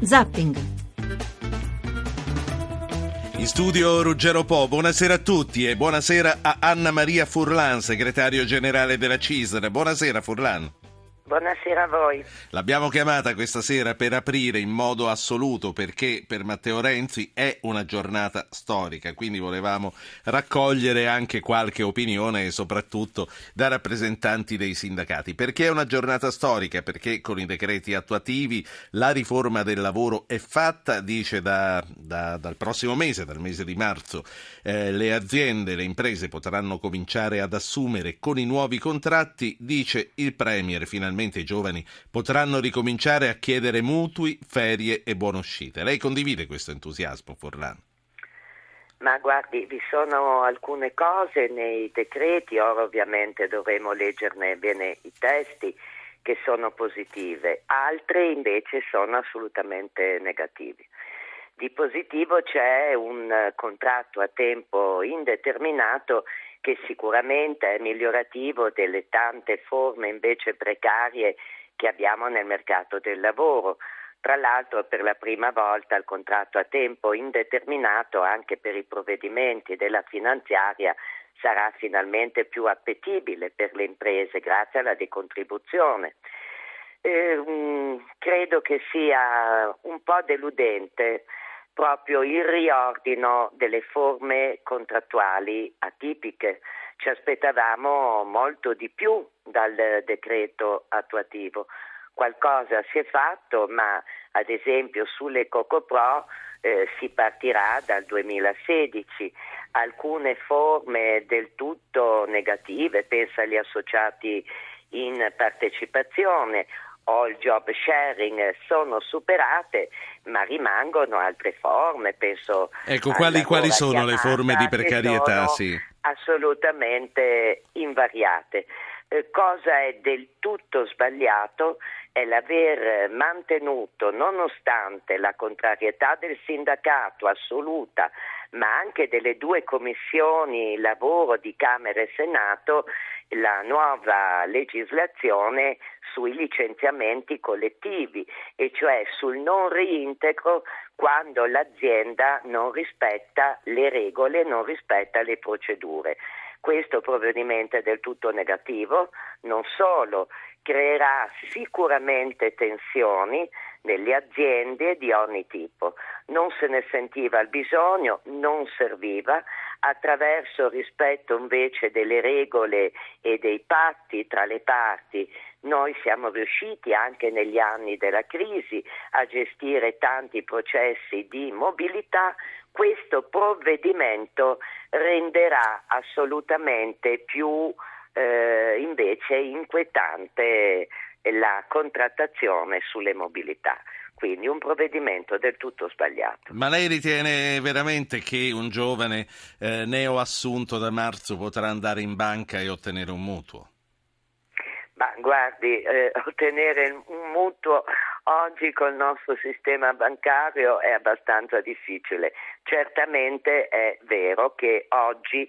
Zapping. In studio Ruggero Po, buonasera a tutti e buonasera a Anna Maria Furlan, segretario generale della CISR. Buonasera Furlan. Buonasera a voi. L'abbiamo chiamata questa sera per aprire in modo assoluto perché per Matteo Renzi è una giornata storica, quindi volevamo raccogliere anche qualche opinione e soprattutto da rappresentanti dei sindacati. Perché è una giornata storica? Perché con i decreti attuativi la riforma del lavoro è fatta, dice da, da, dal prossimo mese, dal mese di marzo, eh, le aziende, le imprese potranno cominciare ad assumere con i nuovi contratti, dice il Premier finalmente finalmente i giovani potranno ricominciare a chiedere mutui, ferie e buone uscite. Lei condivide questo entusiasmo, Forlan? Ma guardi, vi sono alcune cose nei decreti, ora ovviamente dovremo leggerne bene i testi, che sono positive, altre invece sono assolutamente negative. Di positivo c'è un contratto a tempo indeterminato che sicuramente è migliorativo delle tante forme invece precarie che abbiamo nel mercato del lavoro. Tra l'altro per la prima volta il contratto a tempo indeterminato anche per i provvedimenti della finanziaria sarà finalmente più appetibile per le imprese grazie alla decontribuzione. Eh, credo che sia un po' deludente proprio il riordino delle forme contrattuali atipiche. Ci aspettavamo molto di più dal decreto attuativo. Qualcosa si è fatto, ma ad esempio sulle Coco Pro eh, si partirà dal 2016. Alcune forme del tutto negative, pensa agli associati in partecipazione o il job sharing sono superate, ma rimangono altre forme, penso. Ecco, quali, quali sono le forme di precarietà? Sì. Assolutamente invariate. Eh, cosa è del tutto sbagliato è l'aver mantenuto, nonostante la contrarietà del sindacato assoluta, ma anche delle due commissioni lavoro di Camera e Senato, la nuova legislazione sui licenziamenti collettivi, e cioè sul non reintegro quando l'azienda non rispetta le regole, non rispetta le procedure. Questo provvedimento è del tutto negativo, non solo creerà sicuramente tensioni nelle aziende di ogni tipo. Non se ne sentiva il bisogno, non serviva, attraverso il rispetto invece delle regole e dei patti tra le parti noi siamo riusciti anche negli anni della crisi a gestire tanti processi di mobilità, questo provvedimento renderà assolutamente più eh, invece inquietante la contrattazione sulle mobilità. Quindi un provvedimento del tutto sbagliato. Ma lei ritiene veramente che un giovane eh, neoassunto da marzo potrà andare in banca e ottenere un mutuo? Ma guardi, eh, ottenere un mutuo oggi col nostro sistema bancario è abbastanza difficile. Certamente è vero che oggi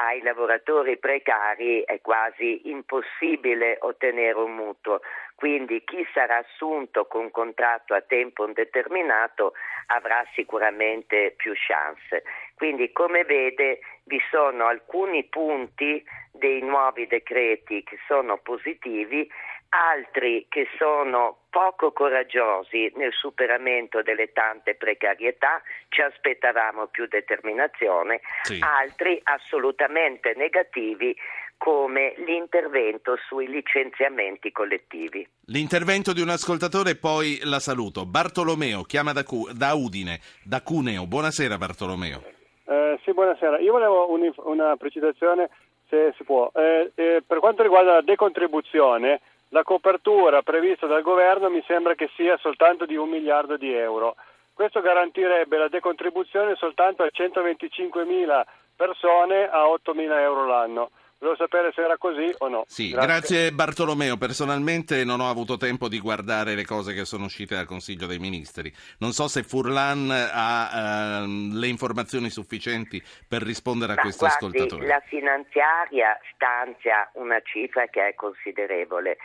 ai lavoratori precari è quasi impossibile ottenere un mutuo, quindi chi sarà assunto con contratto a tempo indeterminato avrà sicuramente più chance. Quindi come vede vi sono alcuni punti dei nuovi decreti che sono positivi altri che sono poco coraggiosi nel superamento delle tante precarietà, ci aspettavamo più determinazione, sì. altri assolutamente negativi come l'intervento sui licenziamenti collettivi. L'intervento di un ascoltatore, poi la saluto. Bartolomeo chiama da, Cu- da Udine, da Cuneo. Buonasera Bartolomeo. Eh, sì, buonasera. Io volevo un, una precisazione, se si può. Eh, eh, per quanto riguarda la decontribuzione, la copertura prevista dal governo mi sembra che sia soltanto di un miliardo di euro. Questo garantirebbe la decontribuzione soltanto a 125 mila persone a 8 mila euro l'anno. Volevo sapere se era così o no. Sì, grazie. grazie. Bartolomeo. Personalmente non ho avuto tempo di guardare le cose che sono uscite dal Consiglio dei Ministri. Non so se Furlan ha uh, le informazioni sufficienti per rispondere a Ma questo guardi, ascoltatore. La finanziaria stanzia una cifra che è considerevole.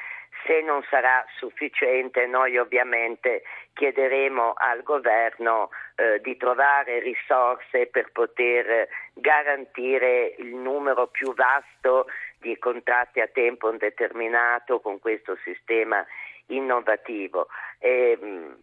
Se non sarà sufficiente, noi ovviamente chiederemo al governo eh, di trovare risorse per poter garantire il numero più vasto di contratti a tempo indeterminato con questo sistema innovativo. Eh,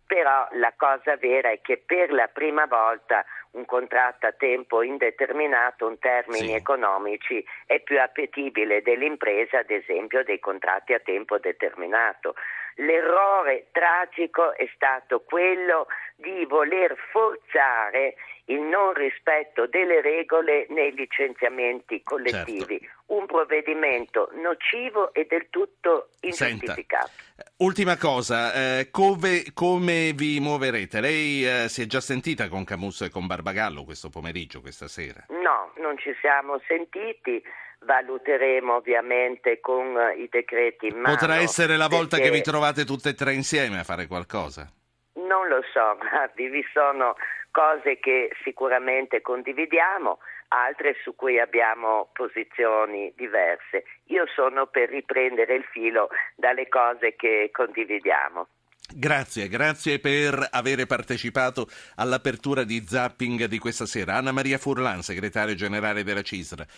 però la cosa vera è che per la prima volta un contratto a tempo indeterminato in termini sì. economici è più appetibile dell'impresa, ad esempio, dei contratti a tempo determinato. L'errore tragico è stato quello di voler forzare il non rispetto delle regole nei licenziamenti collettivi, certo. un provvedimento nocivo e del tutto ingiustificato. Senta, ultima cosa, eh, come, come, vi muoverete? Lei eh, si è già sentita con Camusso e con Barbagallo questo pomeriggio, questa sera? No, non ci siamo sentiti valuteremo ovviamente con i decreti in mano. Potrà essere la volta perché... che vi trovate tutte e tre insieme a fare qualcosa? So, guardi, vi sono cose che sicuramente condividiamo, altre su cui abbiamo posizioni diverse. Io sono per riprendere il filo dalle cose che condividiamo. Grazie, grazie per aver partecipato all'apertura di Zapping di questa sera. Anna Maria Furlan, segretaria generale della CISR.